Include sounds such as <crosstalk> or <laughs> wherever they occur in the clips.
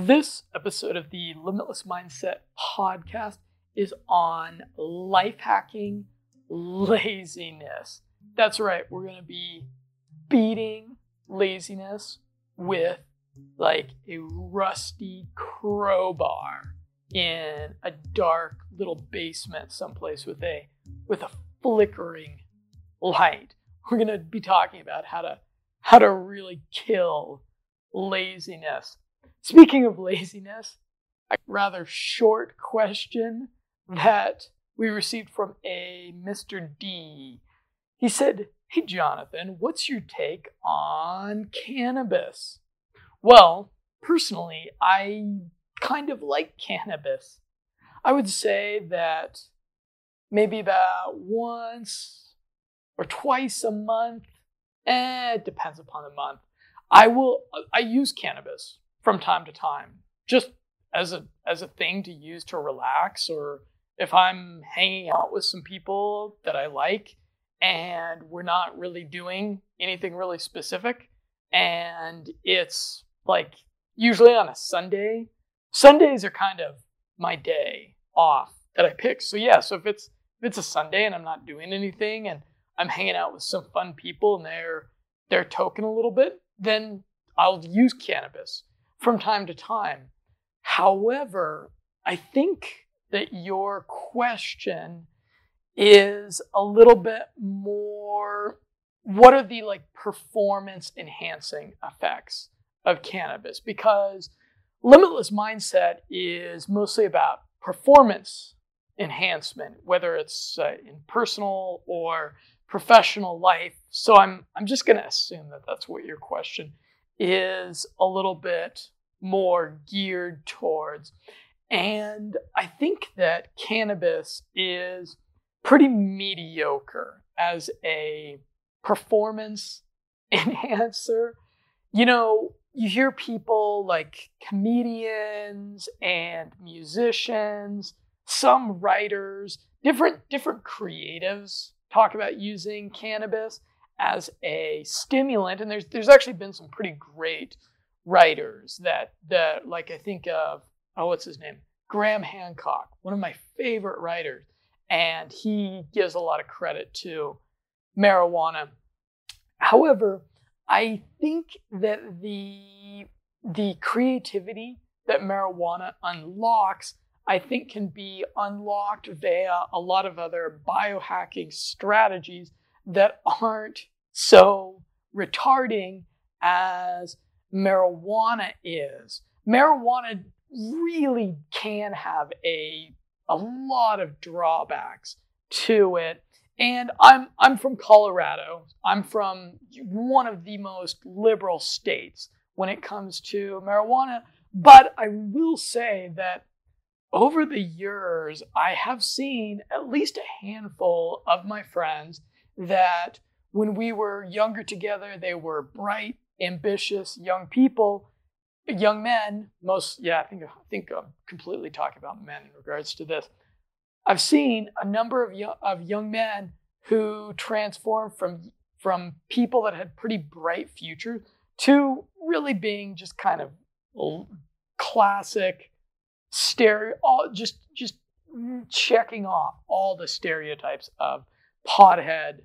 This episode of the Limitless Mindset podcast is on life hacking laziness. That's right, we're going to be beating laziness with like a rusty crowbar in a dark little basement someplace with a with a flickering light. We're going to be talking about how to how to really kill laziness. Speaking of laziness, a rather short question that we received from a Mr. D. He said, Hey, Jonathan, what's your take on cannabis? Well, personally, I kind of like cannabis. I would say that maybe about once or twice a month, eh, it depends upon the month. I will I use cannabis from time to time, just as a as a thing to use to relax, or if I'm hanging out with some people that I like and we're not really doing anything really specific, and it's like usually on a Sunday. Sundays are kind of my day off that I pick. So yeah, so if it's if it's a Sunday and I'm not doing anything and I'm hanging out with some fun people and they're they're token a little bit, then I'll use cannabis from time to time. However, I think that your question is a little bit more what are the like performance enhancing effects of cannabis because limitless mindset is mostly about performance enhancement whether it's uh, in personal or professional life so i'm i'm just going to assume that that's what your question is a little bit more geared towards. And I think that cannabis is pretty mediocre as a performance <laughs> enhancer. You know, you hear people like comedians and musicians, some writers, different different creatives talk about using cannabis as a stimulant and there's there's actually been some pretty great writers that that like I think of oh what's his name? Graham Hancock one of my favorite writers and he gives a lot of credit to marijuana. However I think that the the creativity that marijuana unlocks I think can be unlocked via a lot of other biohacking strategies that aren't so retarding as marijuana is. Marijuana really can have a a lot of drawbacks to it. And I'm I'm from Colorado. I'm from one of the most liberal states when it comes to marijuana, but I will say that over the years I have seen at least a handful of my friends that when we were younger together, they were bright, ambitious young people, young men. Most, yeah, I think I think I'm completely talking about men in regards to this. I've seen a number of young, of young men who transformed from from people that had pretty bright futures to really being just kind of classic stereo, all just just checking off all the stereotypes of pothead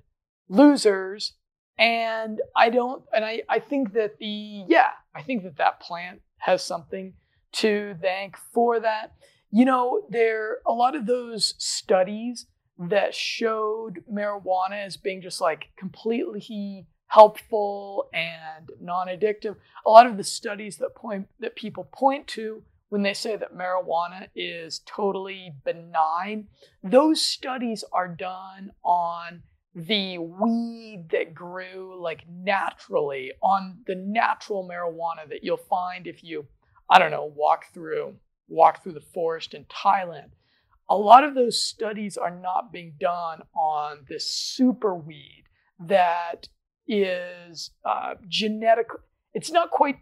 losers. And i don't and i i think that the yeah i think that that plant has something to thank for that. You know there a lot of those studies that showed marijuana as being just like completely helpful and non-addictive a lot of the studies that point that people point to when they say that marijuana is totally benign those studies are done on the weed that grew like naturally on the natural marijuana that you'll find if you i don't know walk through walk through the forest in thailand. A lot of those studies are not being done on this super weed that is uh, genetic it's not quite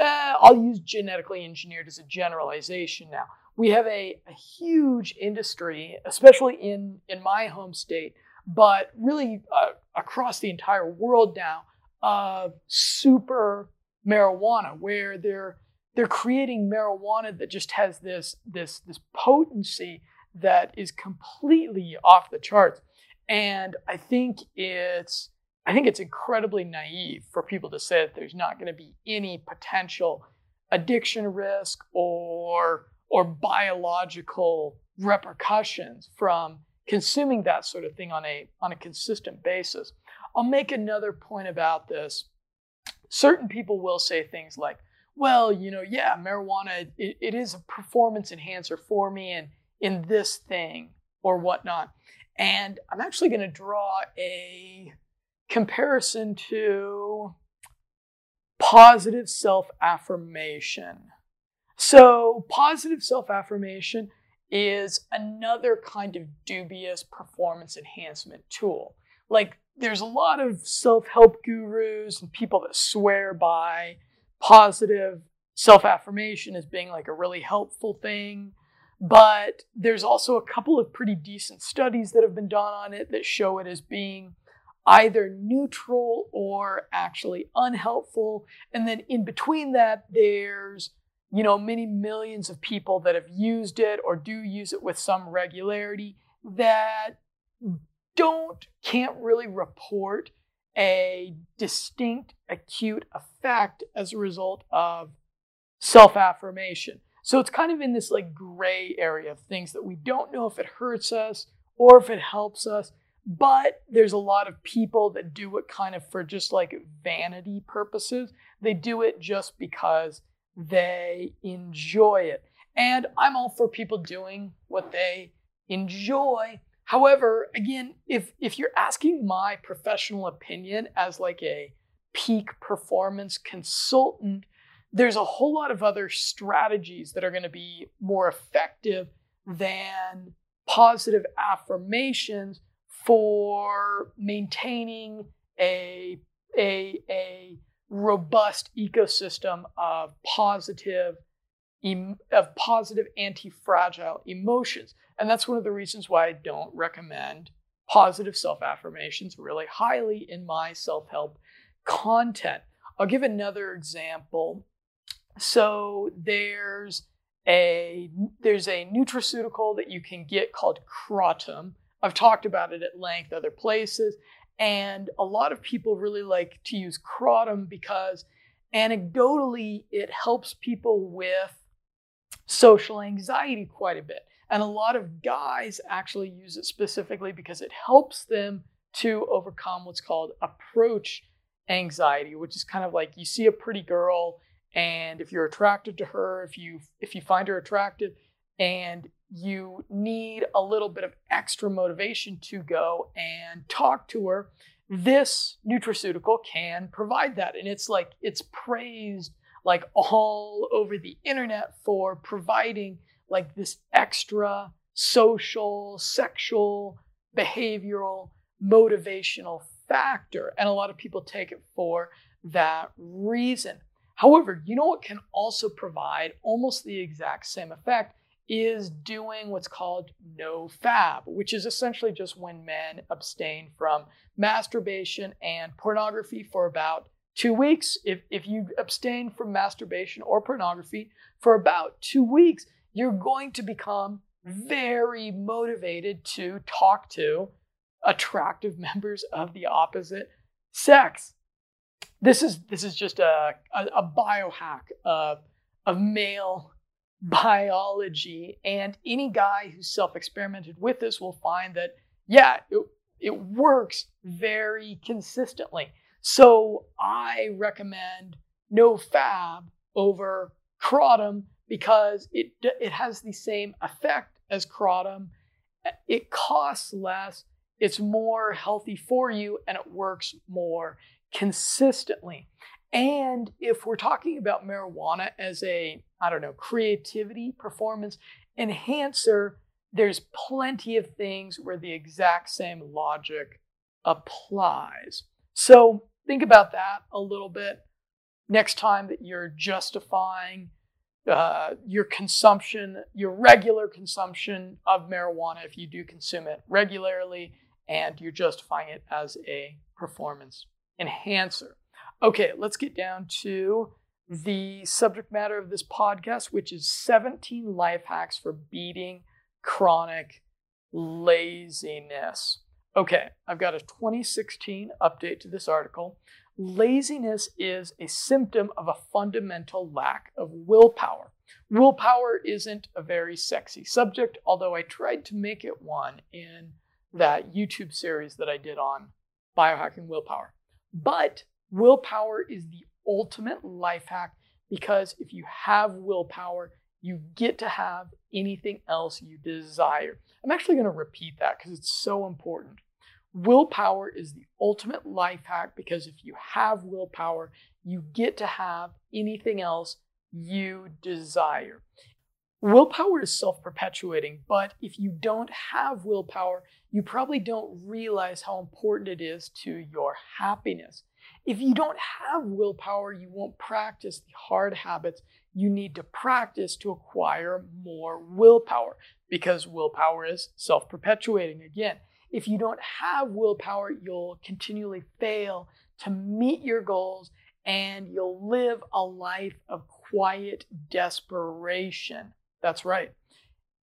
uh, i'll use genetically engineered as a generalization now we have a, a huge industry especially in in my home state but really uh, across the entire world now of super marijuana, where they're they're creating marijuana that just has this this this potency that is completely off the charts. And I think it's I think it's incredibly naive for people to say that there's not going to be any potential addiction risk or or biological repercussions from consuming that sort of thing on a on a consistent basis. I'll make another point about this. Certain people will say things like, well, you know, yeah, marijuana, it, it is a performance enhancer for me and in this thing or whatnot. And I'm actually going to draw a comparison to positive self affirmation. So, positive self affirmation is another kind of dubious performance enhancement tool. Like, there's a lot of self help gurus and people that swear by positive self affirmation as being like a really helpful thing. But there's also a couple of pretty decent studies that have been done on it that show it as being either neutral or actually unhelpful. And then in between that, there's you know many millions of people that have used it or do use it with some regularity that don't can't really report a distinct acute effect as a result of self affirmation. So it's kind of in this like gray area of things that we don't know if it hurts us or if it helps us. But there's a lot of people that do it kind of for just like vanity purposes. They do it just because they enjoy it. And I'm all for people doing what they enjoy. However, again, if if you're asking my professional opinion as like a peak performance consultant, there's a whole lot of other strategies that are going to be more effective than positive affirmations for maintaining a, a, a robust ecosystem of positive of positive anti-fragile emotions. And that's one of the reasons why i don't recommend positive self-affirmations really highly in my self-help content. I'll give another example. So there's a there's a nutraceutical that you can get called Kratom. I've talked about it at length other places, and a lot of people really like to use Kratom because anecdotally it helps people with social anxiety quite a bit. And a lot of guys actually use it specifically because it helps them to overcome what's called approach anxiety, which is kind of like you see a pretty girl and if you're attracted to her if you if you find her attractive and you need a little bit of extra motivation to go and talk to her. This nutraceutical can provide that and it's like it's praised like all over the internet for providing like this extra social sexual behavioral motivational factor and a lot of people take it for that reason. However, you know what can also provide almost the exact same effect is doing what's called NoFap, which is essentially just when men abstain from masturbation and pornography for about two weeks. If, if you abstain from masturbation or pornography for about two weeks, you're going to become very motivated to talk to attractive <laughs> members of the opposite sex this is this is just a a, a biohack of of male biology, and any guy who's self-experimented with this will find that yeah, it, it works very consistently. So I recommend NoFap over kratom because it it has the same effect as kratom. It costs less, it's more healthy for you, and it works more consistently. And if we're talking about marijuana as a, I don't know, creativity performance enhancer, there's plenty of things where the exact same logic applies. So think about that a little bit next time that you're justifying uh, your consumption, your regular consumption of marijuana, if you do consume it regularly, and you're justifying it as a performance enhancer. Okay, let's get down to the subject matter of this podcast, which is 17 life hacks for beating chronic laziness. Okay, I've got a 2016 update to this article. Laziness is a symptom of a fundamental lack of willpower. Willpower isn't a very sexy subject, although I tried to make it one in that YouTube series that I did on biohacking willpower. But willpower is the ultimate life hack because if you have willpower, you get to have anything else you desire. I'm actually going to repeat that because it's so important. Willpower is the ultimate life hack because if you have willpower, you get to have anything else you desire. Willpower is self perpetuating, but if you don't have willpower, you probably don't realize how important it is to your happiness. If you don't have willpower, you won't practice the hard habits you need to practice to acquire more willpower because willpower is self perpetuating again. If you don't have willpower, you'll continually fail to meet your goals and you'll live a life of quiet desperation. That's right.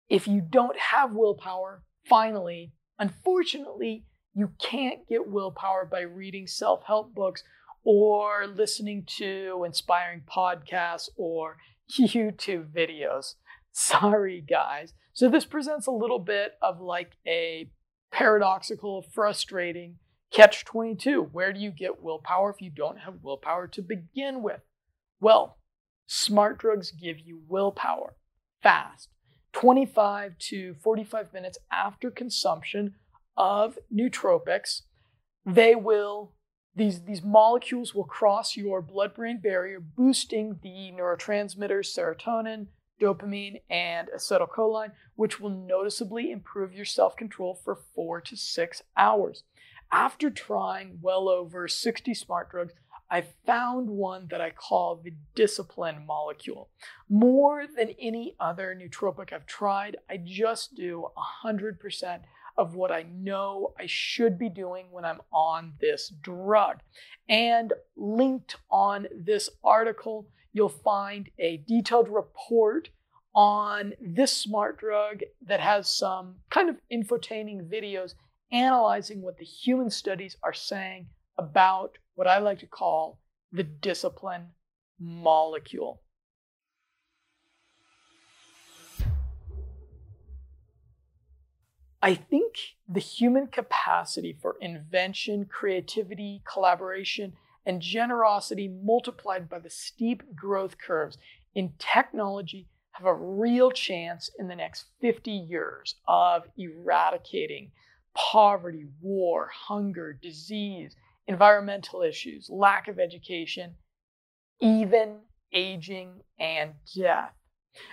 If you don't have willpower, finally, unfortunately, you can't get willpower by reading self help books or listening to inspiring podcasts or <laughs> YouTube videos. Sorry, guys. So, this presents a little bit of like a paradoxical, frustrating catch 22. Where do you get willpower if you don't have willpower to begin with? Well, smart drugs give you willpower fast, 25 to 45 minutes after consumption of nootropics, they will these, these molecules will cross your blood brain barrier, boosting the neurotransmitters serotonin, dopamine, and acetylcholine, which will noticeably improve your self control for four to six hours. After trying well over 60 smart drugs, I found one that I call the discipline molecule. More than any other nootropic I've tried, I just do 100% of what I know I should be doing when I'm on this drug. And linked on this article, you'll find a detailed report on this smart drug that has some kind of infotaining videos analyzing what the human studies are saying about what I like to call the discipline molecule. I think the human capacity for invention, creativity, collaboration, and generosity multiplied by the steep growth curves in technology have a real chance in the next 50 years of eradicating poverty, war, hunger, disease, environmental issues, lack of education, even aging and death.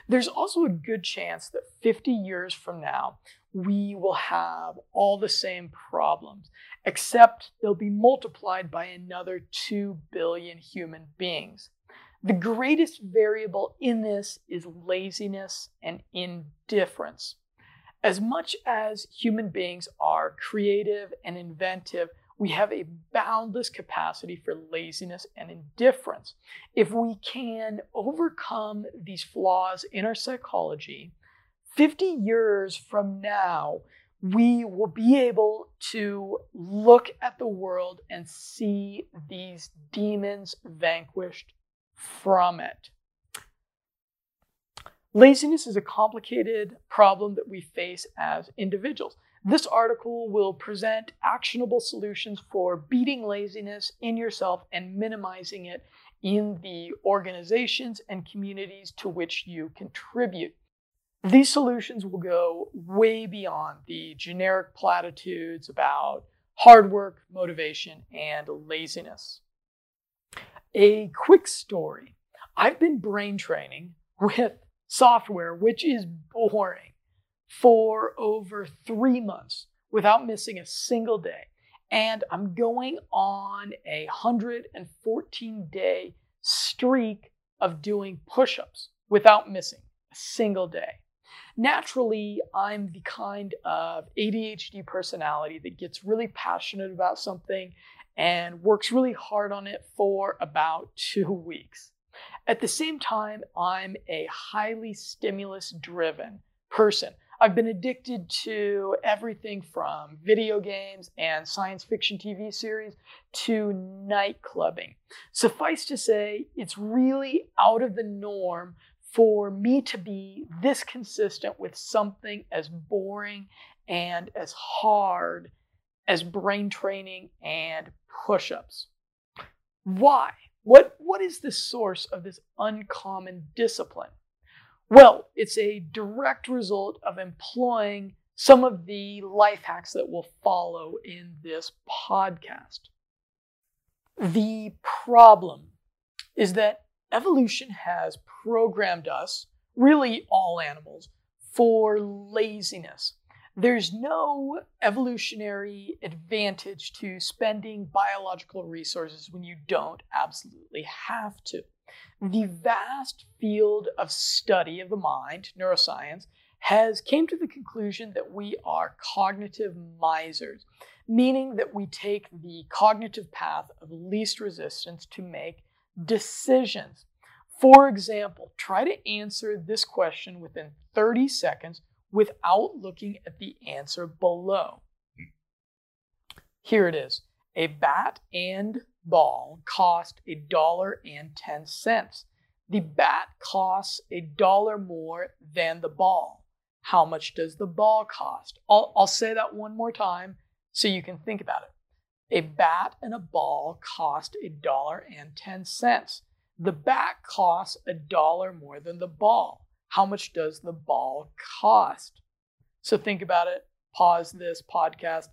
There's also a good chance that 50 years from now, we will have all the same problems, except they'll be multiplied by another 2 billion human beings. The greatest variable in this is laziness and indifference. As much as human beings are creative and inventive, we have a boundless capacity for laziness and indifference. If we can overcome these flaws in our psychology, 50 years from now, we will be able to look at the world and see these demons vanquished from it. Laziness is a complicated problem that we face as individuals. This article will present actionable solutions for beating laziness in yourself and minimizing it in the organizations and communities to which you contribute. These solutions will go way beyond the generic platitudes about hard work, motivation, and laziness. A quick story I've been brain training with software, which is boring, for over three months without missing a single day. And I'm going on a 114 day streak of doing push ups without missing a single day. Naturally, I'm the kind of ADHD personality that gets really passionate about something and works really hard on it for about two <laughs> weeks. At the same time, I'm a highly stimulus driven person. I've been addicted to everything from video games and science fiction TV series to night clubbing. Suffice to say, it's really out of the norm for me to be this consistent with something as boring and as hard as brain training and push ups. Why? What, what is the source of this uncommon discipline? Well, it's a direct result of employing some of the life hacks that will follow in this podcast. The problem is that evolution has programmed us, really all animals, for laziness. There's no evolutionary advantage to spending biological resources when you don't absolutely have to. The vast field of study of the mind, neuroscience, has came to the conclusion that we are cognitive misers, meaning that we take the cognitive path of least resistance to make decisions. For example, try to answer this question within 30 seconds without looking at the answer below. Here it is. A bat and ball cost a dollar and 10 cents. The bat costs a dollar more than the ball. How much does the ball cost? I'll, I'll say that one more time so you can think about it. A bat and a ball cost a dollar and 10 cents. The bat costs a dollar more than the ball. How much does the ball cost? So think about it. Pause this podcast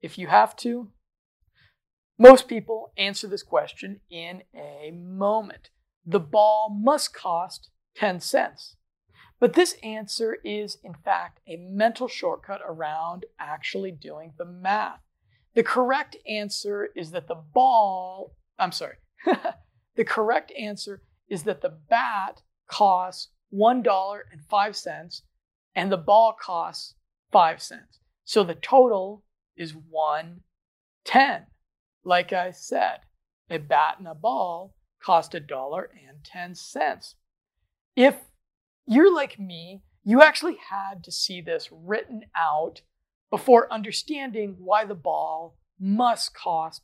if you have to. Most people answer this question in a moment. The ball must cost 10 cents. But this answer is, in fact, a mental shortcut around actually doing the math. The correct answer is that the ball, I'm sorry, <laughs> the correct answer is that the bat costs $1.05 and the ball costs 5 cents. So the total is 110. Like I said, a bat and a ball cost a dollar and 10 cents. If you're like me, you actually had to see this written out before understanding why the ball must cost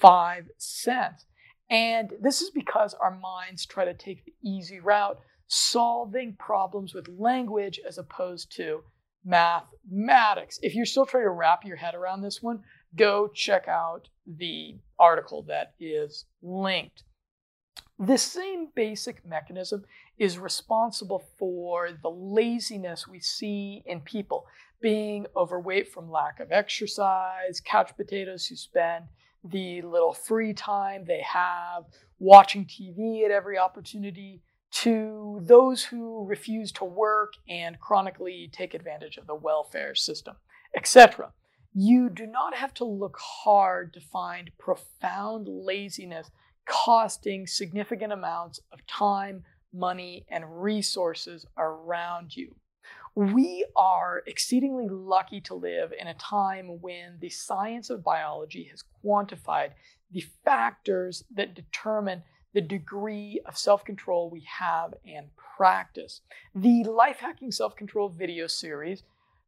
5 cents. And this is because our minds try to take the easy route, solving problems with language as opposed to mathematics. If you're still trying to wrap your head around this one, go check out the article that is linked. This same basic mechanism is responsible for the laziness we see in people, being overweight from lack of exercise, couch potatoes who spend the little free time they have watching TV at every opportunity, to those who refuse to work and chronically take advantage of the welfare system, etc. You do not have to look hard to find profound laziness costing significant amounts of time, money, and resources around you. We are exceedingly lucky to live in a time when the science of biology has quantified the factors that determine the degree of self control we have and practice. The Life Hacking Self Control video series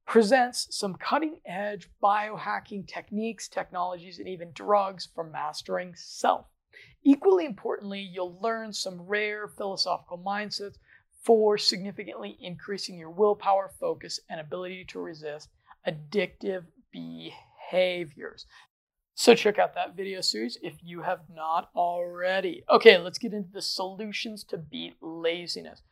presents some cutting edge biohacking techniques, technologies, and even drugs for mastering self. Equally importantly, you'll learn some rare philosophical mindsets for significantly increasing your willpower, focus, and ability to resist addictive behaviors. So check out that video series if you have not already. Okay, let's get into the solutions to beat laziness.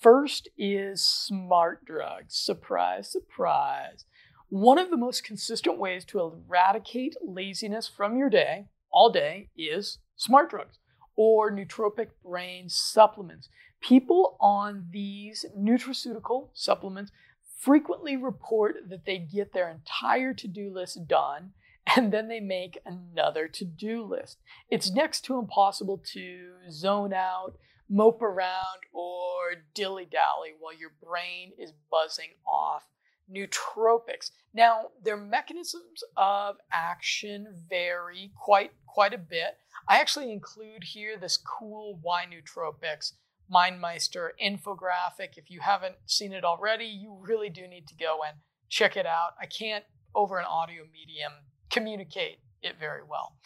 First is smart drugs. Surprise, surprise. One of the most consistent ways to eradicate laziness from your day, all day, is smart drugs or nootropic brain supplements. People on these nutraceutical supplements frequently report that they get their entire to do list done and then they make another to do list. It's next to impossible to zone out, mope around, or dilly dally while your brain is buzzing off nootropics. Now, their mechanisms of action vary quite quite a bit. I actually include here this cool Y Nootropics MindMeister infographic. If you haven't seen it already, you really do need to go and check it out. I can't, over an audio medium, communicate it very well.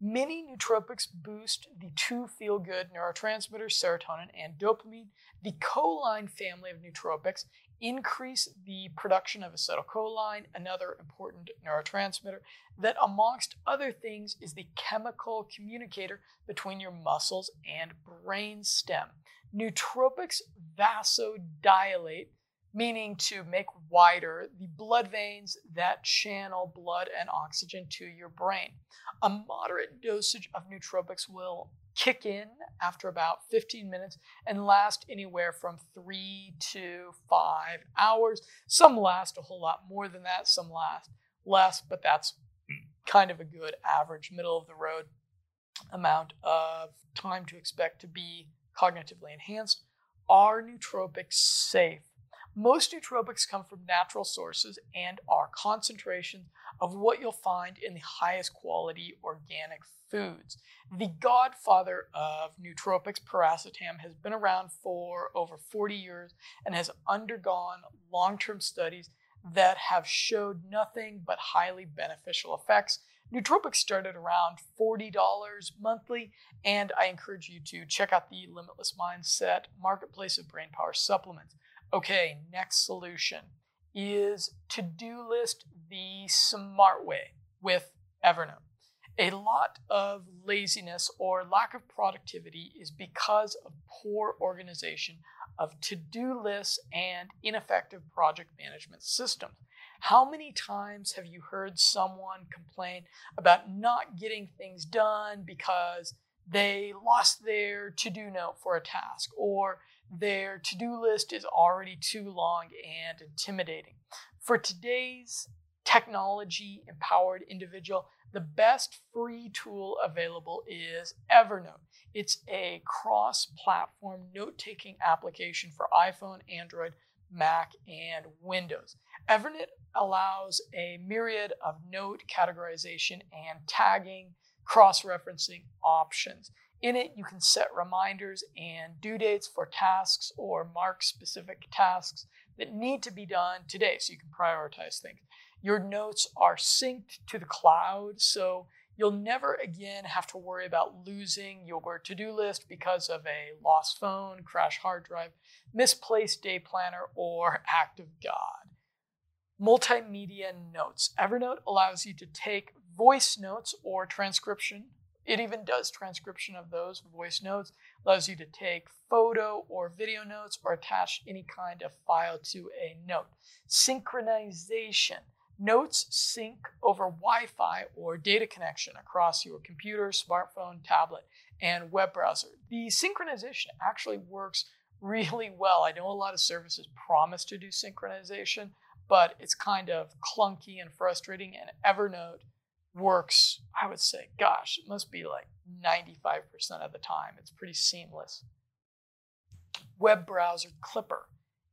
Many nootropics boost the two feel good neurotransmitters, serotonin and dopamine. The choline family of nootropics increase the production of acetylcholine, another important neurotransmitter, that, amongst other things, is the chemical communicator between your muscles and brain stem. Nootropics vasodilate meaning to make wider the blood veins that channel blood and oxygen to your brain. A moderate dosage of nootropics will kick in after about 15 minutes and last anywhere from three to five hours. Some last a whole lot more than that, some last less, but that's kind of a good average, middle of the road amount of time to expect to be cognitively enhanced. Are nootropics safe? Most nootropics come from natural sources and are concentrations of what you'll find in the highest quality organic foods. The godfather of nootropics, piracetam, has been around for over 40 years and has undergone long term studies that have showed nothing but highly beneficial effects. Nootropics started around $40 monthly, and I encourage you to check out the Limitless Mindset marketplace of brain power supplements. Okay, next solution is to do list the smart way with Evernote. A lot of laziness or lack of productivity is because of poor organization of to do lists and ineffective project management systems. How many times have you heard someone complain about not getting things done because they lost their to do note for a task or their to do list is already too long and intimidating. For today's technology empowered individual, the best free tool available is Evernote. It's a cross platform note taking application for iPhone, Android, Mac, and Windows. Evernote allows a myriad of note categorization and tagging, cross referencing options. In it, you can set reminders and due dates for tasks or mark specific tasks that need to be done today so you can prioritize things. Your notes are synced to the cloud, so you'll never again have to worry about losing your to do list because of a lost phone, crash hard drive, misplaced day planner, or act of God. Multimedia notes. Evernote allows you to take voice notes or transcription it even does transcription of those voice notes, allows you to take photo or video notes or attach any kind of file to a note. Synchronization. Notes sync over Wi Fi or data connection across your computer, smartphone, tablet, and web browser. The synchronization actually works <laughs> really well. I know a lot of services promise to do synchronization, but it's kind of clunky and frustrating, and Evernote works, I would say, gosh, it must be like 95% of the time. It's pretty seamless. Web browser Clipper.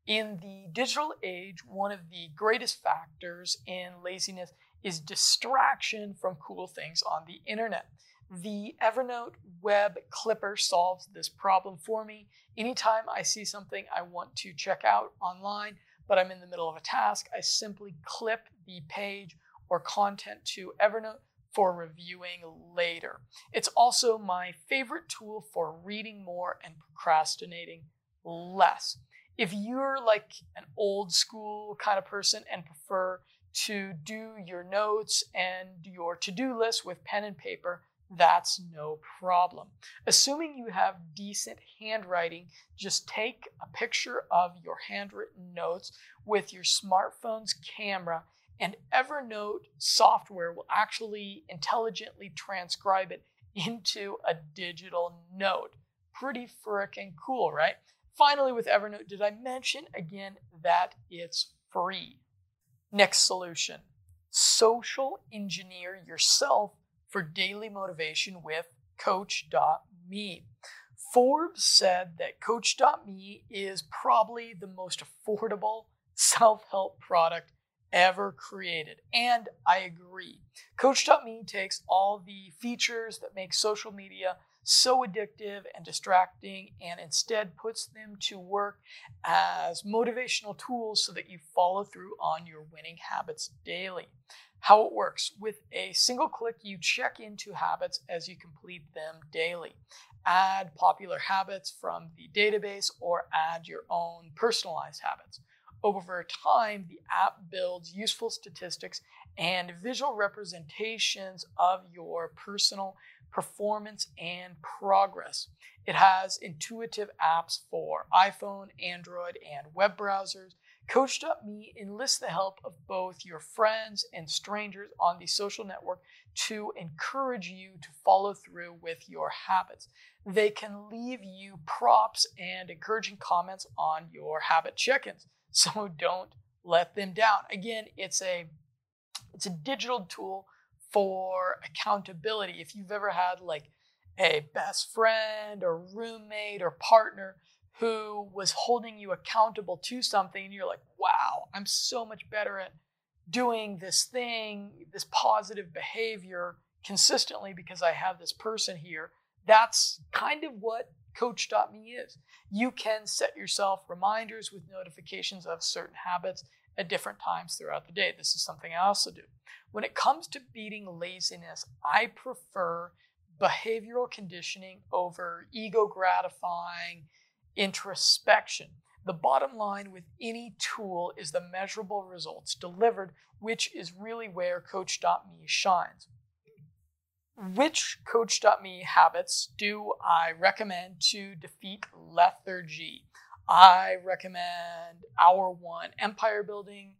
In the digital age, one of the greatest factors in laziness is distraction from cool things on the internet. The Evernote Web Clipper solves this problem for me. Anytime I see something I want to check out online, but I'm in the middle of a task, I simply clip the page or content to Evernote for reviewing later. It's also my favorite tool for reading more and procrastinating less. If you're like an old school kind of person and prefer to do your notes and your to do list with pen and paper, that's no problem. Assuming you have decent handwriting, just take a picture of your handwritten notes with your smartphone's camera and Evernote software will actually intelligently transcribe it into a digital note. Pretty freaking cool, right? Finally, with Evernote, did I mention again that it's free? Next solution social engineer yourself for daily motivation with Coach.me. Forbes said that Coach.me is probably the most affordable self help product ever created. And I agree. Coach.me takes all the features that make social media so addictive and distracting and instead puts them to work as motivational tools so that you follow through on your winning habits daily. How it works with a single click, you check into habits as you complete them daily. Add popular habits from the database or add your own personalized habits. Over time, the app builds useful statistics and visual representations of your personal performance and progress. It has intuitive apps for iPhone, Android, and web browsers. Coach.me enlists the help of both your friends and strangers on the social network to encourage you to follow through with your habits. They can leave you props and encouraging comments on your habit check-ins. So don't let them down. Again, it's a it's a digital tool for accountability. If you've ever had like a best friend or roommate or partner who was holding you accountable to something and you're like, wow, I'm so much better at doing this thing, this positive behavior consistently because I have this person here. That's kind of what Coach.me is. You can set yourself reminders with notifications of certain habits at different times throughout the day. This is something I also do. When it comes to beating laziness, I prefer behavioral conditioning over ego gratifying introspection. The bottom line with any tool is the measurable results delivered, which is really where Coach.me shines. Which Coach.me habits do I recommend to defeat lethargy? I recommend Hour One Empire Building,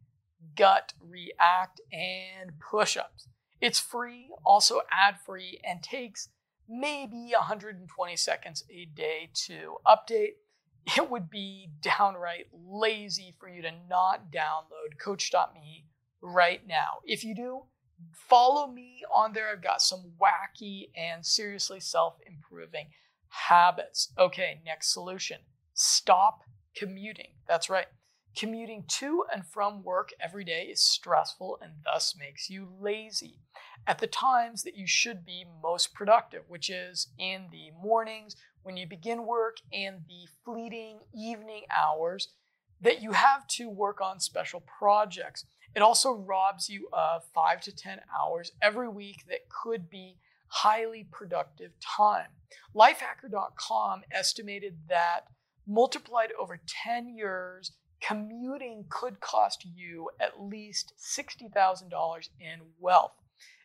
Gut, React, and Push Ups. It's free, also ad free, and takes maybe 120 seconds a day to update. <laughs> It would be downright lazy for you to not download Coach.me right now. If you do, follow me on there. I've got some wacky and seriously self improving habits. Okay, next solution stop commuting. That's right. Commuting to and from work every day is stressful and thus makes you lazy at the times that you should be most productive, which is in the mornings when you begin work and the fleeting evening hours that you have to work on special projects. It also robs you of five to 10 hours every week that could be highly productive time. Lifehacker.com estimated that multiplied over 10 years, commuting could cost you at least $60,000 in wealth.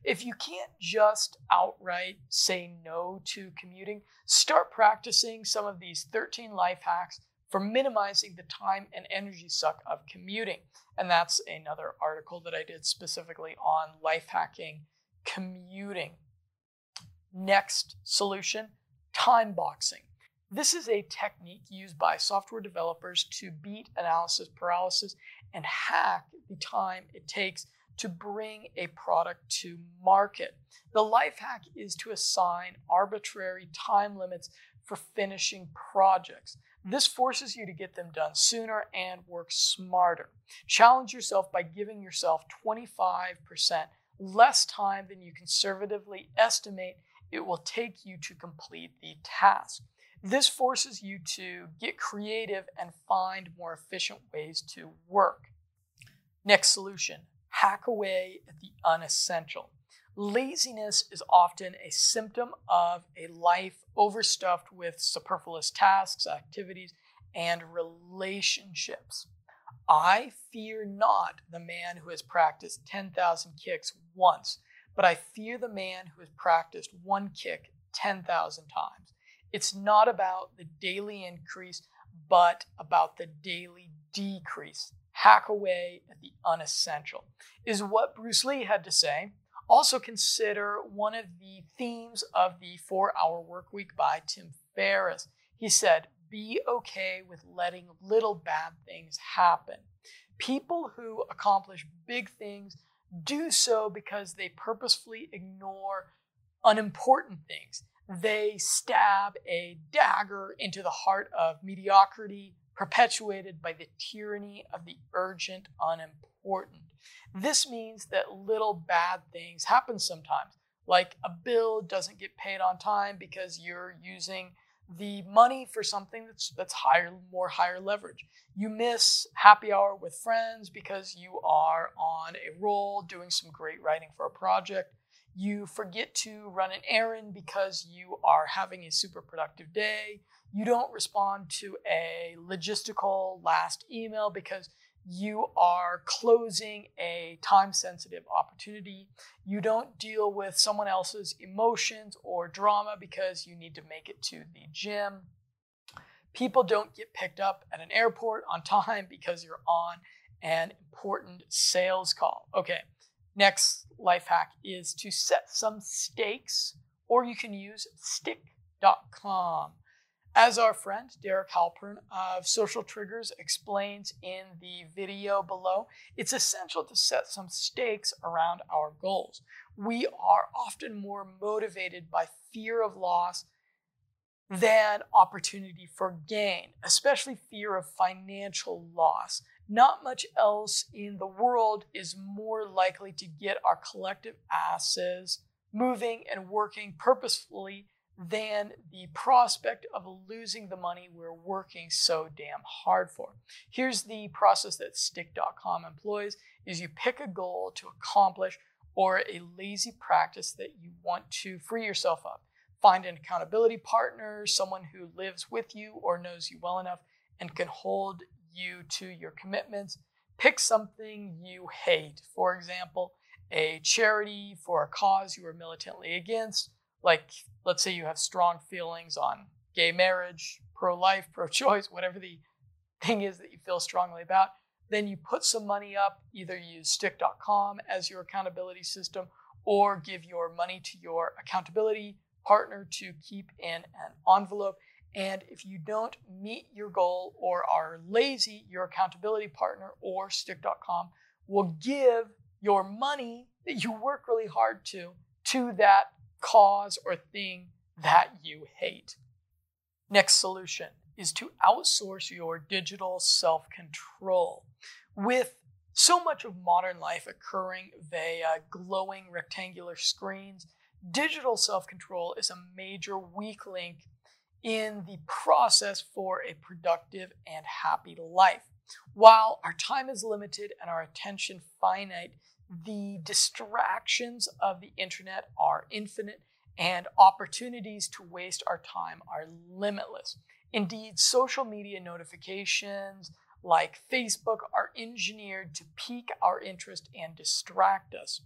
If you can't just outright say no to commuting, start practicing some of these 13 life hacks for minimizing the time and energy suck of commuting. And that's another article that I did specifically on life hacking commuting. Next solution time boxing. This is a technique used by software developers to beat analysis paralysis and hack the time it takes to bring a product to market. The life hack is to assign arbitrary time limits for finishing projects. This forces you to get them done sooner and work smarter. Challenge yourself by giving yourself 25% less time than you conservatively estimate it will take you to complete the task. This forces you to get creative and find more efficient ways to work. Next solution hack away at the unessential. Laziness is often a symptom of a life overstuffed with superfluous tasks, activities, and relationships. I fear not the man who has practiced 10,000 kicks once, but I fear the man who has practiced one kick 10,000 times. It's not about the daily increase, but about the daily decrease hack away at the unessential, is what Bruce Lee had to say. Also, consider one of the themes of the four hour work week by Tim Ferriss. He said, Be okay with letting little bad things happen. People who accomplish big things do so because they purposefully ignore unimportant things. They stab a dagger into the heart of mediocrity, perpetuated by the tyranny of the urgent unimportant. This means that little bad things happen sometimes, like a bill doesn't get paid on time because you're using the money for something that's that's higher more higher leverage you miss happy hour with friends because you are on a roll doing some great writing for a project you forget to run an errand because you are having a super productive day you don't respond to a logistical last email because you are closing a time sensitive opportunity. You don't deal with someone else's emotions or drama because you need to make it to the gym. People don't get picked up at an airport on <laughs> time because you're on an important sales call. Okay, next life hack is to set some stakes, or you can use stickK.com. As our friend Derek Halpern of Social Triggers explains in the video below, it's essential to set some stakes around our goals. We are often more motivated by fear of loss than opportunity for gain, especially fear of financial loss. Not much else in the world is more likely to get our collective asses moving and working purposefully than the prospect of losing the money we're working so damn hard for. Here's the process that stickK.com employs is you pick a goal to accomplish or a lazy practice that you want to free yourself of. Find an accountability partner, someone who lives with you or knows you well enough and can hold you to your commitments. Pick something you hate. For example, a charity for a cause you are militantly against like let's say you have strong feelings on gay marriage, pro life, <laughs> pro choice, whatever the thing is that you feel strongly about, then you put some money up, either use stickK.com as your accountability system or give your money to your accountability partner to keep in an envelope. And if you don't meet your goal or are lazy, your accountability partner or stickK.com will give your money that you work really hard to to that cause, or thing that you hate. Next solution is to outsource your digital self control. With so much of modern life occurring via glowing rectangular screens, digital self control is a major weak link in the process for a productive and happy life. While our time is limited and our attention finite, the distractions of the internet are infinite and opportunities to waste our time are limitless. Indeed, social media notifications like Facebook are engineered to pique our interest and distract us.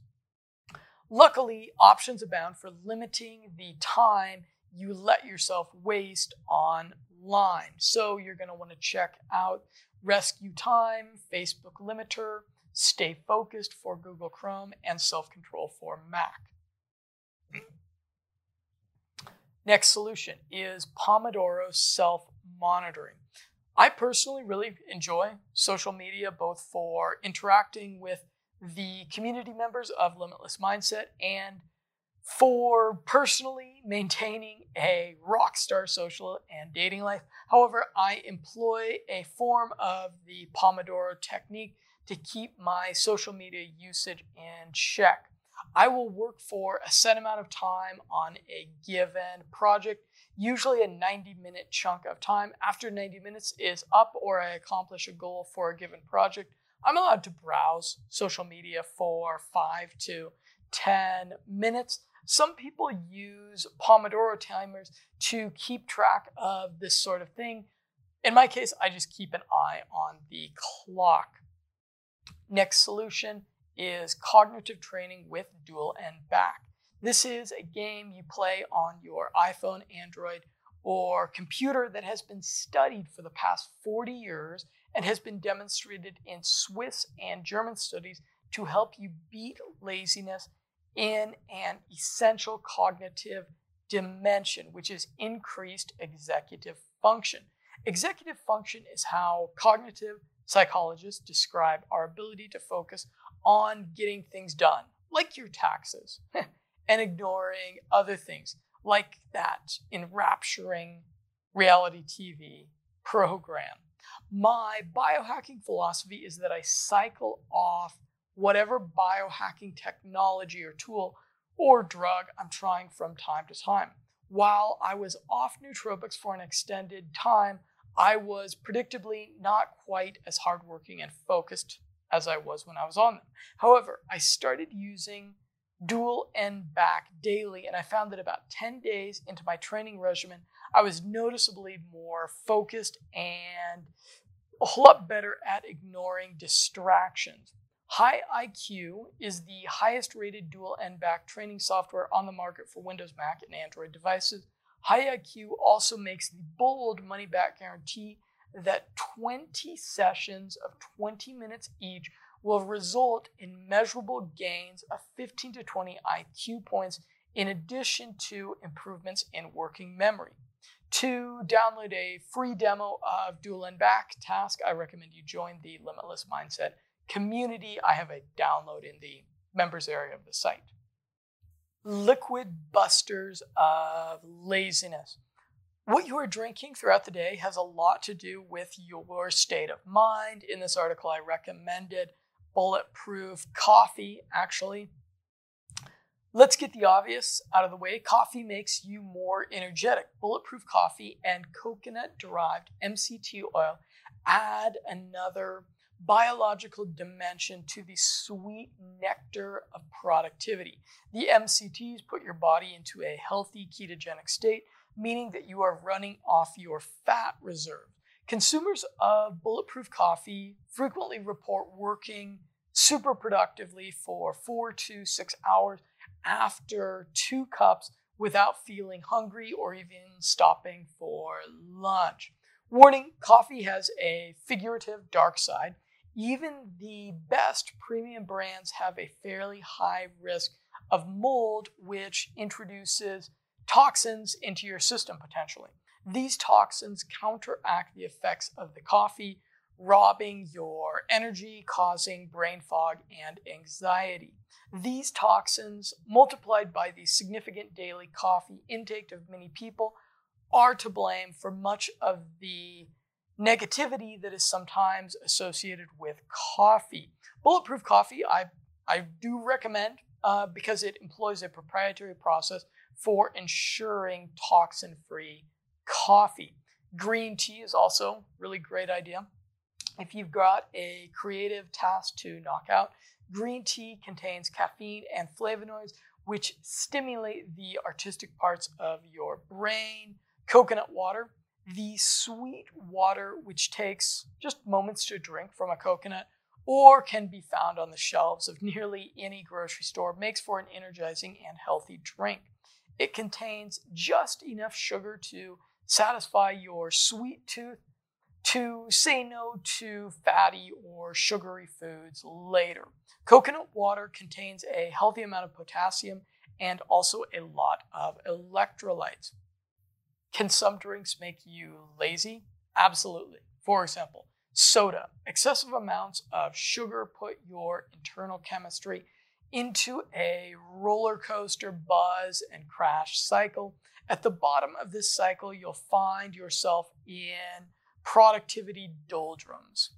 Luckily, options abound for limiting the time you let yourself waste online. So you're going to want to check out RescueTime, Facebook Limiter, Stay Focused for Google Chrome, and Self Control for Mac. Next solution is Pomodoro self monitoring. I personally really enjoy social media both for interacting with the community members of Limitless Mindset and for personally maintaining a rock star social and dating life. However, I employ a form of the Pomodoro technique to keep my social media usage in check. I will work for a set amount of time on a given project, usually a 90 minute chunk of time. After 90 minutes is up or I accomplish a goal for a given project, I'm allowed to browse social media for five to 10 minutes. Some people use Pomodoro timers to keep track of this sort of thing. In my case, I just keep an eye on the clock. Next solution is cognitive training with dual N-Back. This is a game you play on your iPhone, Android, or computer that has been studied for the past 40 years and has been demonstrated in Swiss and German studies to help you beat laziness in an essential cognitive dimension, which is increased executive function. Executive function is how cognitive psychologists describe our ability to focus on getting things done, like your taxes, <laughs> and ignoring other things like that enrapturing reality TV program. My biohacking philosophy is that I cycle off whatever biohacking technology or tool or drug I'm trying from time to time. While I was off nootropics for an extended time, I was predictably not quite as hardworking and focused as I was when I was on them. However, I started using dual N-Back daily, and I found that about 10 days into my training regimen, I was noticeably more focused and a whole lot better at ignoring distractions. High IQ is the highest rated dual N-Back training software on the market for Windows, Mac, and Android devices. High IQ also makes the bold money back guarantee that 20 sessions of 20 minutes each will result in measurable gains of 15 to 20 IQ points in addition to improvements in working memory. To download a free demo of Dual N-Back Task, I recommend you join the Limitless Mindset community, I have a download in the members area of the site. Liquid busters of laziness. What you are drinking throughout the day has a lot to do with your state of mind. In this article, I recommended bulletproof coffee, actually. Let's get the obvious out of the way. Coffee makes you more energetic. Bulletproof coffee and coconut derived MCT oil add another biological dimension to the sweet nectar of productivity. The MCTs put your body into a healthy ketogenic state, meaning that you are running off your fat reserve. Consumers of bulletproof coffee frequently report working super productively for four to six hours after two cups without feeling hungry or even stopping for lunch. Warning coffee has a figurative dark side even the best premium brands have a fairly high risk of mold, which introduces toxins into your system potentially. These toxins counteract the effects of the coffee, robbing your energy, causing brain fog and anxiety. These toxins, multiplied by the significant daily coffee intake of many people, are to blame for much of the negativity that is sometimes associated with coffee. Bulletproof coffee, I, I do recommend uh, because it employs a proprietary process for ensuring toxin free coffee. Green tea is also really great idea. If you've got a creative task to knock out, green tea contains caffeine and flavonoids, which stimulate the artistic parts of your brain. Coconut water the sweet water, which takes just moments to drink from a coconut or can be found on the shelves of nearly any grocery store, makes for an energizing and healthy drink. It contains just enough sugar to satisfy your sweet tooth to say no to fatty or sugary foods later. Coconut water contains a healthy amount of potassium and also a lot of electrolytes. Can some drinks make you lazy? Absolutely. For example, soda. Excessive amounts of sugar put your internal chemistry into a roller coaster buzz and crash cycle. At the bottom of this cycle, you'll find yourself in productivity doldrums.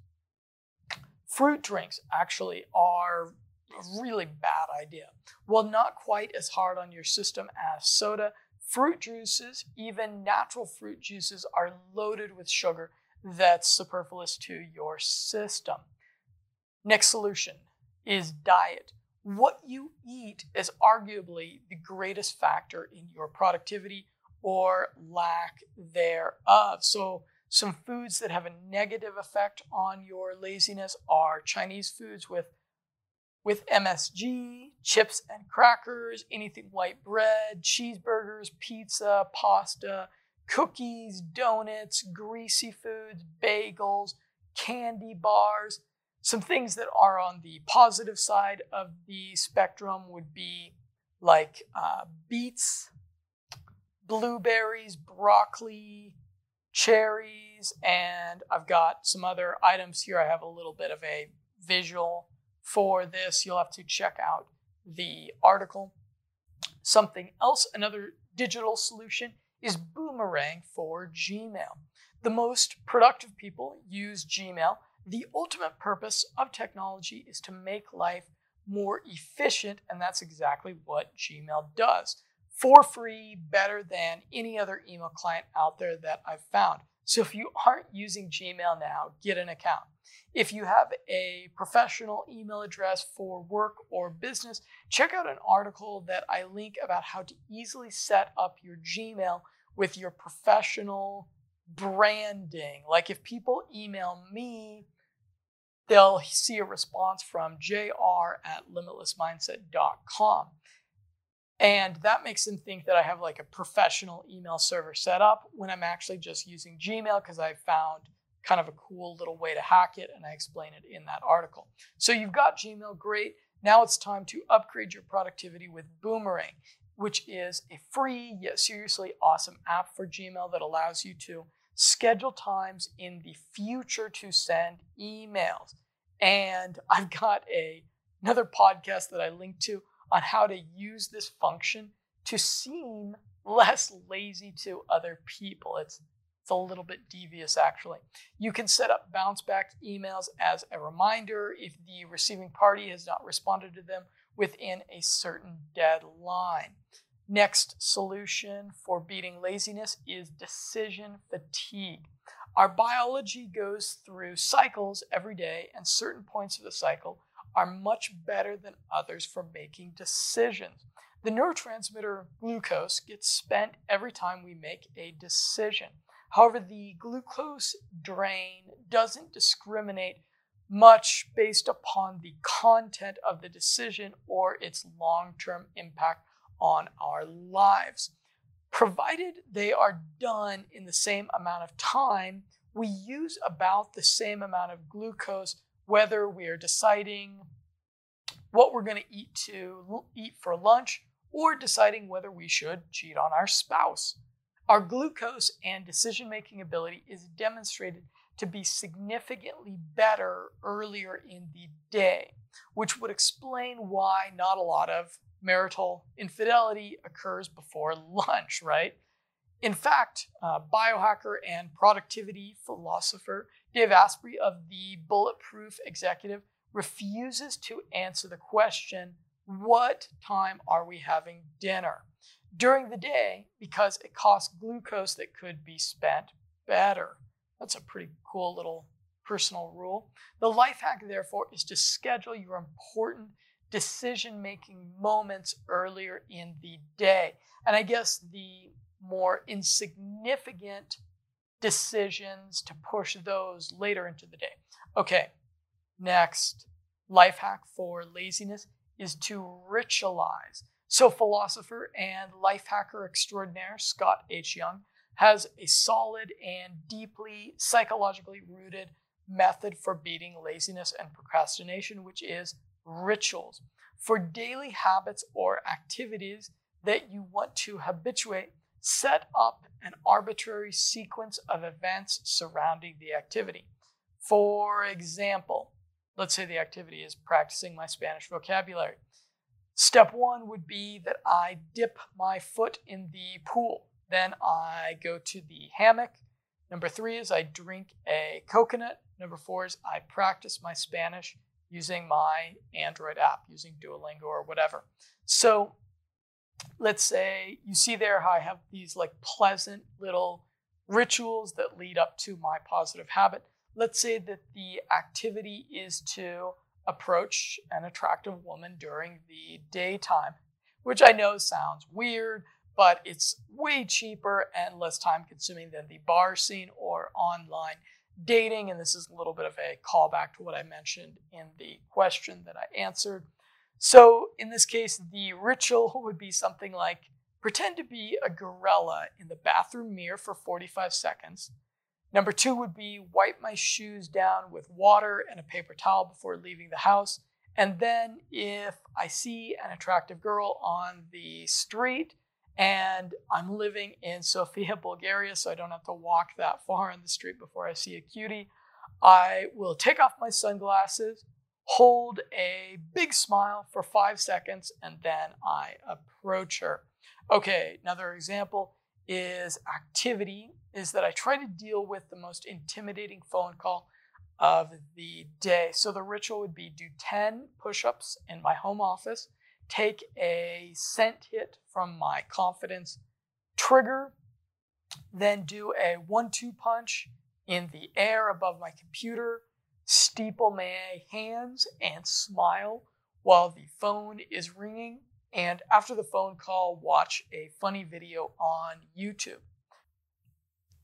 Fruit drinks actually are a really bad idea. Well, not quite as hard on your system as soda, Fruit juices, even natural fruit juices, are loaded with sugar that's superfluous to your system. Next solution is diet. What you eat is arguably the greatest factor in your productivity or lack thereof. So, some foods that have a negative effect on your laziness are Chinese foods with with MSG, chips and crackers, anything white bread, cheeseburgers, pizza, pasta, cookies, donuts, greasy foods, bagels, candy bars. Some things that are on the positive side of the spectrum would be like uh, beets, blueberries, broccoli, cherries, and I've got some other items here. I have a little bit of a visual for this, you'll have to check out the article. Something else, another digital solution is Boomerang for Gmail. The most productive people use Gmail. The ultimate purpose of technology is to make life more efficient, and that's exactly what Gmail does. For free, better than any other email client out there that I've found. So if you aren't using Gmail now, get an account. If you have a professional email address for work or business, check out an article that I link about how to easily set up your Gmail with your professional branding. Like if people email me, they'll see a response from jr at limitlessmindset.com. And that makes them think that I have like a professional email server set up when I'm actually just using Gmail because I found kind of a cool little way to hack it and I explain it in that article. So you've got Gmail, great. Now it's time to upgrade your productivity with Boomerang, which is a free yet seriously awesome app for Gmail that allows you to schedule times in the future to send emails. And I've got a another podcast that I linked to on how to use this function to seem less lazy to other people. It's it's a little bit devious actually. You can set up bounce back emails as a reminder if the receiving party has not responded to them within a certain deadline. Next solution for beating laziness is decision fatigue. Our biology goes through cycles every day, and certain points of the cycle are much better than others for making decisions. The neurotransmitter glucose gets spent every time we make a decision. However, the glucose drain doesn't discriminate much based upon the content of the decision or its long term impact on our lives. Provided they are done in the same amount of time, we use about the same amount of glucose whether we are deciding what we're going to eat to eat for lunch or deciding whether we should cheat on our spouse. Our glucose and decision making ability is demonstrated to be significantly better earlier in the day, which would explain why not a lot of marital infidelity occurs before lunch, right? In fact, uh, biohacker and productivity philosopher Dave Asprey of the Bulletproof Executive refuses to answer the question what time are we having dinner? During the day, because it costs glucose that could be spent better. That's a pretty cool little personal rule. The life hack, therefore, is to schedule your important decision making moments earlier in the day. And I guess the more insignificant decisions to push those later into the day. Okay, next life hack for laziness is to ritualize. So, philosopher and life hacker extraordinaire Scott H. Young has a solid and deeply psychologically rooted method for beating laziness and procrastination, which is rituals. For daily habits or activities that you want to habituate, set up an arbitrary sequence of events surrounding the activity. For example, let's say the activity is practicing my Spanish vocabulary. Step one would be that I dip my foot in the pool. Then I go to the hammock. Number three is I drink a coconut. Number four is I practice my Spanish using my Android app, using Duolingo or whatever. So let's say you see there how I have these like pleasant little rituals that lead up to my positive habit. Let's say that the activity is to approach an attractive woman during the daytime, which I know sounds weird, but it's way cheaper and less time consuming than the bar scene or online dating. And this is a little bit of a callback to what I mentioned in the question that I answered. So in this case, the ritual would be something like pretend to be a gorilla in the bathroom mirror for 45 seconds. Number two would be wipe my shoes down with water and a paper towel before leaving the house. And then if I see an attractive girl on the street and I'm living in <laughs> Sofia, Bulgaria, so I don't have to walk that far on the street before I see a cutie, I will take off my sunglasses, hold a big smile for five seconds, and then I approach her. Okay, another example is activity is that I try to deal with the most intimidating phone call of the day. So the ritual would be do 10 push ups in my home office, take a scent hit from my confidence trigger, then do a one two punch in the air above my computer, steeple my hands, and smile while the phone is ringing. And after the phone call, watch a funny video on YouTube.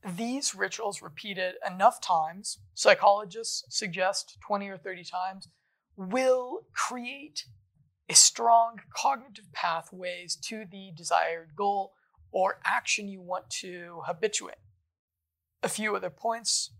These rituals repeated enough times, psychologists suggest 20 or 30 times, will create a strong cognitive pathways to the desired goal or action you want to habituate. A few other points.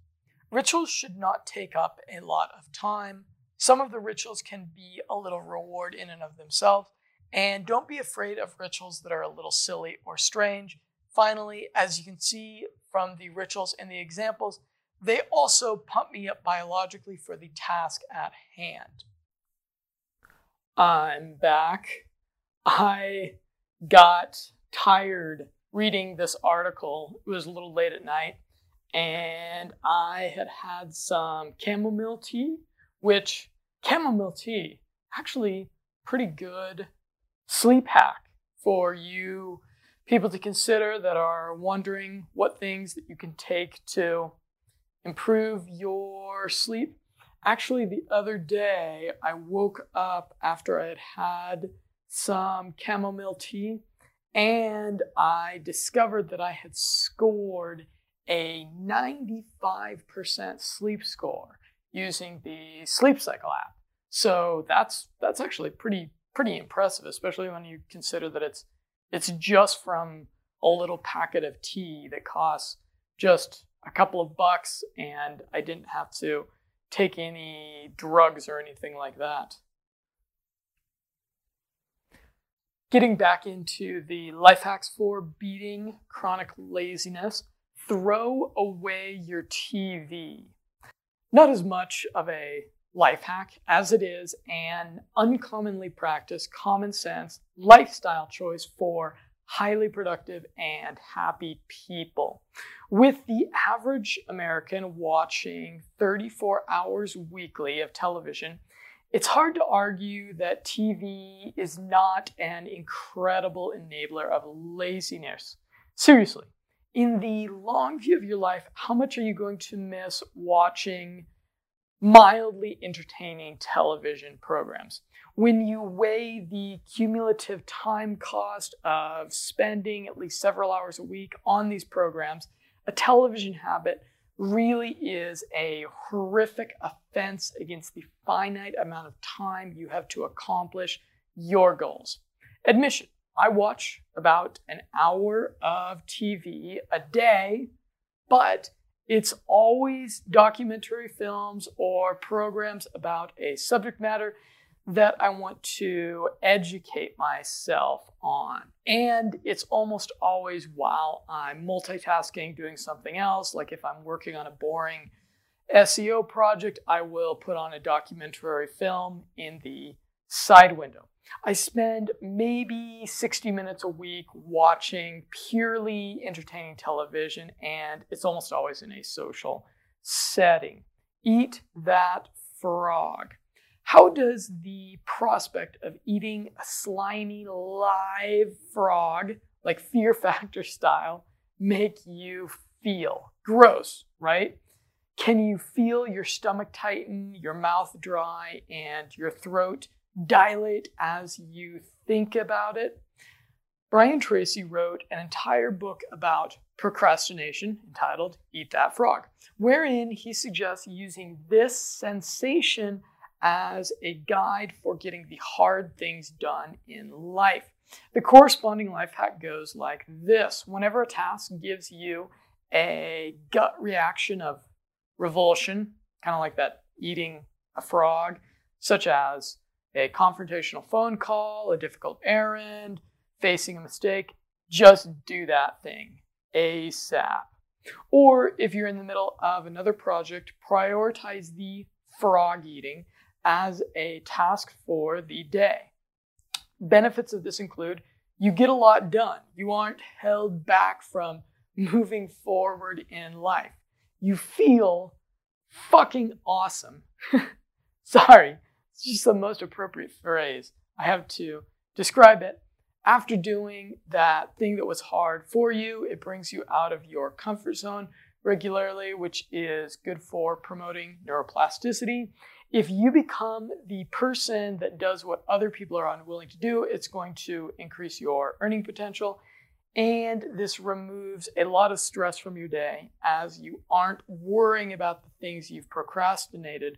Rituals should not take up a lot of time. Some of the rituals can be a little reward in and of themselves, and don't be afraid of rituals that are a little silly or strange. Finally, as you can see from the rituals and the examples, they also pump me up biologically for the task at hand. I'm back. I got tired reading this article. It was a little late at night, and I had had some chamomile tea, which chamomile tea actually pretty good sleep hack for you people to consider that are wondering what things that you can take to improve your sleep. Actually, the other day, I woke up after I had had some chamomile tea and I discovered that I had scored a 95% sleep score using the Sleep Cycle app. So that's that's actually pretty pretty impressive, especially when you consider that it's it's just from a little packet of tea that costs just a couple of bucks, and I didn't have to take any drugs or anything like that. Getting back into the life hacks for beating chronic laziness, throw away your TV. Not as much of a life hack as it is an uncommonly practiced common sense lifestyle choice for highly productive and happy people. With the average American watching 34 hours weekly of television, it's hard to argue that TV is not an incredible enabler of laziness. Seriously, in the long view of your life, how much are you going to miss watching mildly entertaining television programs? When you weigh the cumulative time cost of spending at least several hours a week on these programs, a television habit really is a horrific offense against the finite amount of time you have to accomplish your goals. Admission I watch about an hour of TV a day, but it's always documentary films or programs about a subject matter that I want to educate myself on. And it's almost always while I'm multitasking, doing something else. Like if I'm working on a boring SEO project, I will put on a documentary film in the side window. I spend maybe 60 minutes a week watching purely entertaining television, and it's almost always in a social setting. Eat that frog. How does the prospect of eating a slimy live frog, like Fear Factor style, make you feel? Gross, right? Can you feel your stomach tighten, your mouth dry, and your throat dilate as you think about it? Brian Tracy wrote an entire book about procrastination entitled Eat That Frog, wherein he suggests using this sensation as a guide for getting the hard things done in life. The corresponding life hack goes like this Whenever a task gives you a gut reaction of revulsion, kind of like that eating a frog, such as a confrontational phone call, a difficult errand, facing a mistake, just do that thing ASAP. Or if you're in the middle of another project, prioritize the frog eating as a task for the day. Benefits of this include you get a lot done. You aren't held back from moving forward in life. You feel fucking awesome. <laughs> Sorry, just the most appropriate phrase. I have to describe it. After doing that thing that was hard for you, it brings you out of your comfort zone regularly, which is good for promoting neuroplasticity. If you become the person that does what other people are unwilling to do, it's going to increase your earning potential. And this removes a lot of stress from your day as you aren't worrying about the things you've procrastinated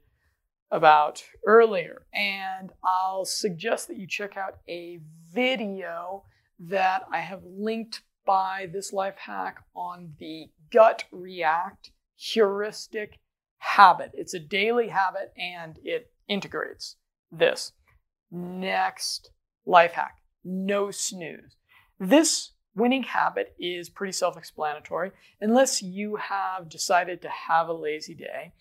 about earlier. And I'll suggest that you check out a video that I have linked by this life hack on the gut react heuristic habit. It's a daily habit and it integrates this. Next life hack no snooze. This winning habit is pretty self explanatory. Unless you have decided to have a lazy day,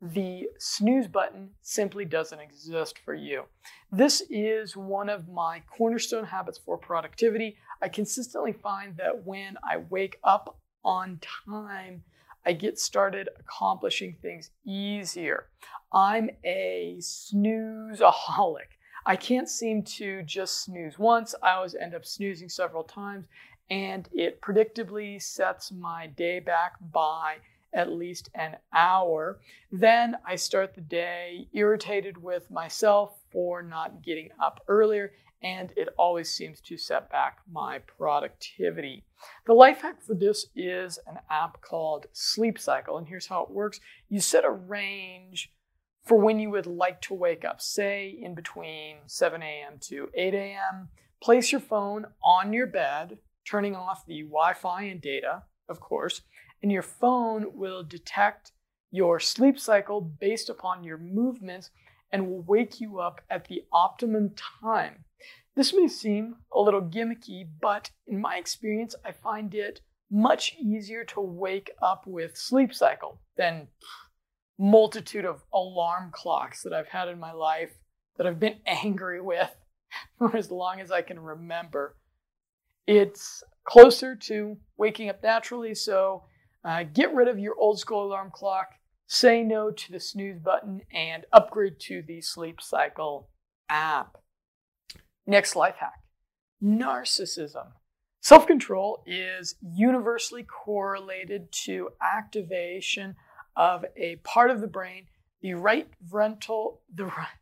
the snooze button simply doesn't exist for you. This is one of my cornerstone habits for productivity. I consistently find that when I wake up on time, I get started accomplishing things easier. I'm a snoozeaholic. I can't seem to just snooze once. I always end up snoozing several times, and it predictably sets my day back by at least an hour. Then I start the day irritated with myself for not getting up earlier and it always seems to set back my productivity. The life hack for this is an app called Sleep Cycle, and here's how it works you set a range for when you would like to wake up, say in between 7 a.m. to 8 a.m. Place your phone on your bed, turning off the Wi Fi and data, of course, and your phone will detect your sleep cycle based upon your movements and will wake you up at the optimum time. This may seem a little gimmicky, but in my experience, I find it much easier to wake up with sleep cycle than multitude of alarm clocks that I've had in my life that I've been <laughs> angry with for as long as I can remember. It's closer to waking up naturally, so uh, get rid of your old school alarm clock, say no to the snooze button, and upgrade to the sleep cycle app. Next life hack narcissism. Self control is universally correlated to activation of a part of the brain, the right ventral, the right,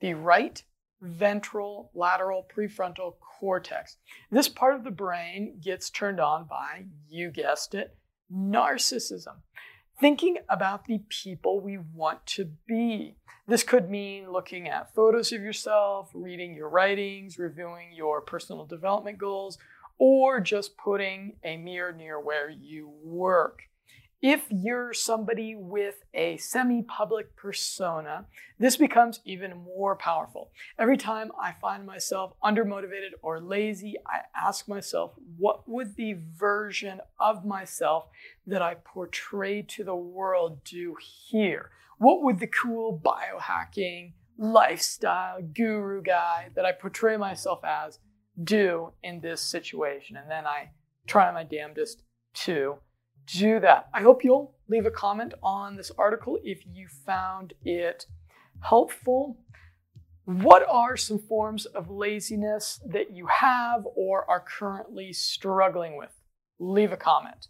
the right ventral lateral prefrontal cortex. This part of the brain gets turned on by, you guessed it, narcissism thinking about the people we want to be. This could mean looking at photos of yourself, reading your writings, reviewing your personal development goals, or just putting a mirror near where you work. If you're somebody with a semi public persona, this becomes even more powerful. Every time I find myself undermotivated or lazy, I ask myself, what would the version of myself that I portray to the world do here? What would the cool biohacking lifestyle guru guy that I portray myself as do in this situation? And then I try my damnedest to do that. I hope you'll leave a comment on this article if you found it helpful. What are some forms of laziness that you have or are currently struggling with? Leave a comment.